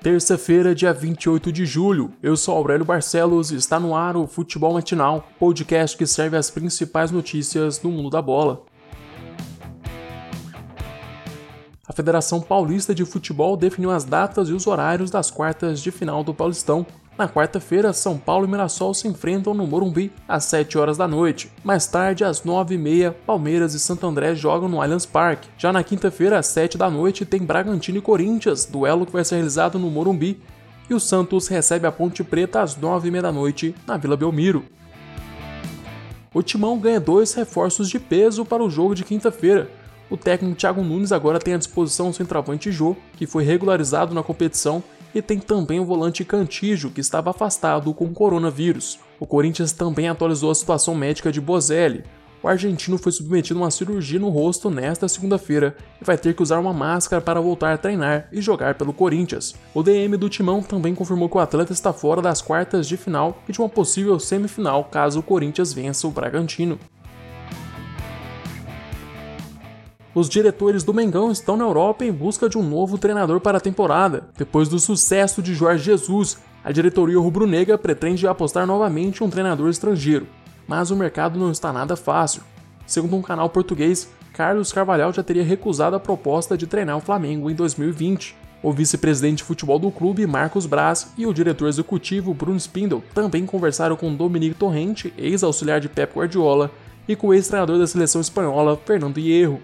Terça-feira, dia 28 de julho. Eu sou Aurélio Barcelos e está no ar o Futebol Matinal, podcast que serve as principais notícias do mundo da bola. A Federação Paulista de Futebol definiu as datas e os horários das quartas de final do Paulistão. Na quarta-feira, São Paulo e Mirassol se enfrentam no Morumbi às 7 horas da noite. Mais tarde, às 9h30, Palmeiras e Santo André jogam no Allianz Parque. Já na quinta-feira, às 7 da noite, tem Bragantino e Corinthians, duelo que vai ser realizado no Morumbi. E o Santos recebe a Ponte Preta às 9h30 da noite na Vila Belmiro. O Timão ganha dois reforços de peso para o jogo de quinta-feira. O técnico Thiago Nunes agora tem à disposição o centroavante Jô, que foi regularizado na competição e tem também o volante Cantijo, que estava afastado com o coronavírus. O Corinthians também atualizou a situação médica de Bozelli. O argentino foi submetido a uma cirurgia no rosto nesta segunda-feira e vai ter que usar uma máscara para voltar a treinar e jogar pelo Corinthians. O DM do Timão também confirmou que o atleta está fora das quartas de final e de uma possível semifinal caso o Corinthians vença o Bragantino. Os diretores do Mengão estão na Europa em busca de um novo treinador para a temporada. Depois do sucesso de Jorge Jesus, a diretoria rubro-negra pretende apostar novamente em um treinador estrangeiro, mas o mercado não está nada fácil. Segundo um canal português, Carlos Carvalhal já teria recusado a proposta de treinar o Flamengo em 2020. O vice-presidente de futebol do clube, Marcos Braz, e o diretor executivo, Bruno Spindle, também conversaram com Dominique Torrente, ex-auxiliar de Pep Guardiola, e com o ex-treinador da seleção espanhola, Fernando Hierro.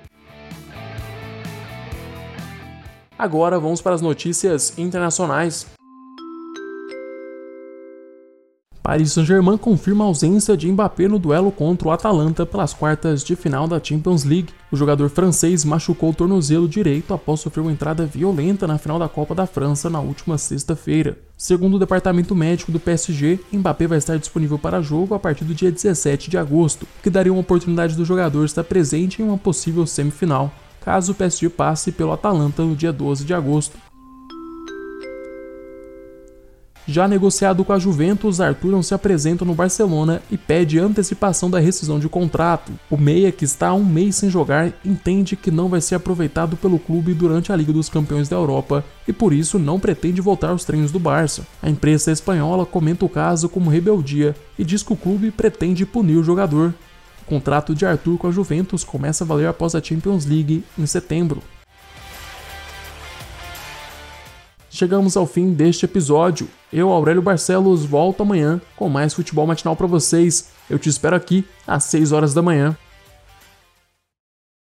Agora vamos para as notícias internacionais. Paris Saint-Germain confirma a ausência de Mbappé no duelo contra o Atalanta pelas quartas de final da Champions League. O jogador francês machucou o tornozelo direito após sofrer uma entrada violenta na final da Copa da França na última sexta-feira. Segundo o departamento médico do PSG, Mbappé vai estar disponível para jogo a partir do dia 17 de agosto, que daria uma oportunidade do jogador estar presente em uma possível semifinal caso o PSG passe pelo Atalanta no dia 12 de agosto. Já negociado com a Juventus, Arthur não se apresenta no Barcelona e pede antecipação da rescisão de contrato. O meia, que está há um mês sem jogar, entende que não vai ser aproveitado pelo clube durante a Liga dos Campeões da Europa e por isso não pretende voltar aos treinos do Barça. A imprensa espanhola comenta o caso como rebeldia e diz que o clube pretende punir o jogador. O contrato de Arthur com a Juventus começa a valer após a Champions League em setembro. Chegamos ao fim deste episódio. Eu, Aurélio Barcelos, volto amanhã com mais futebol matinal para vocês. Eu te espero aqui às 6 horas da manhã.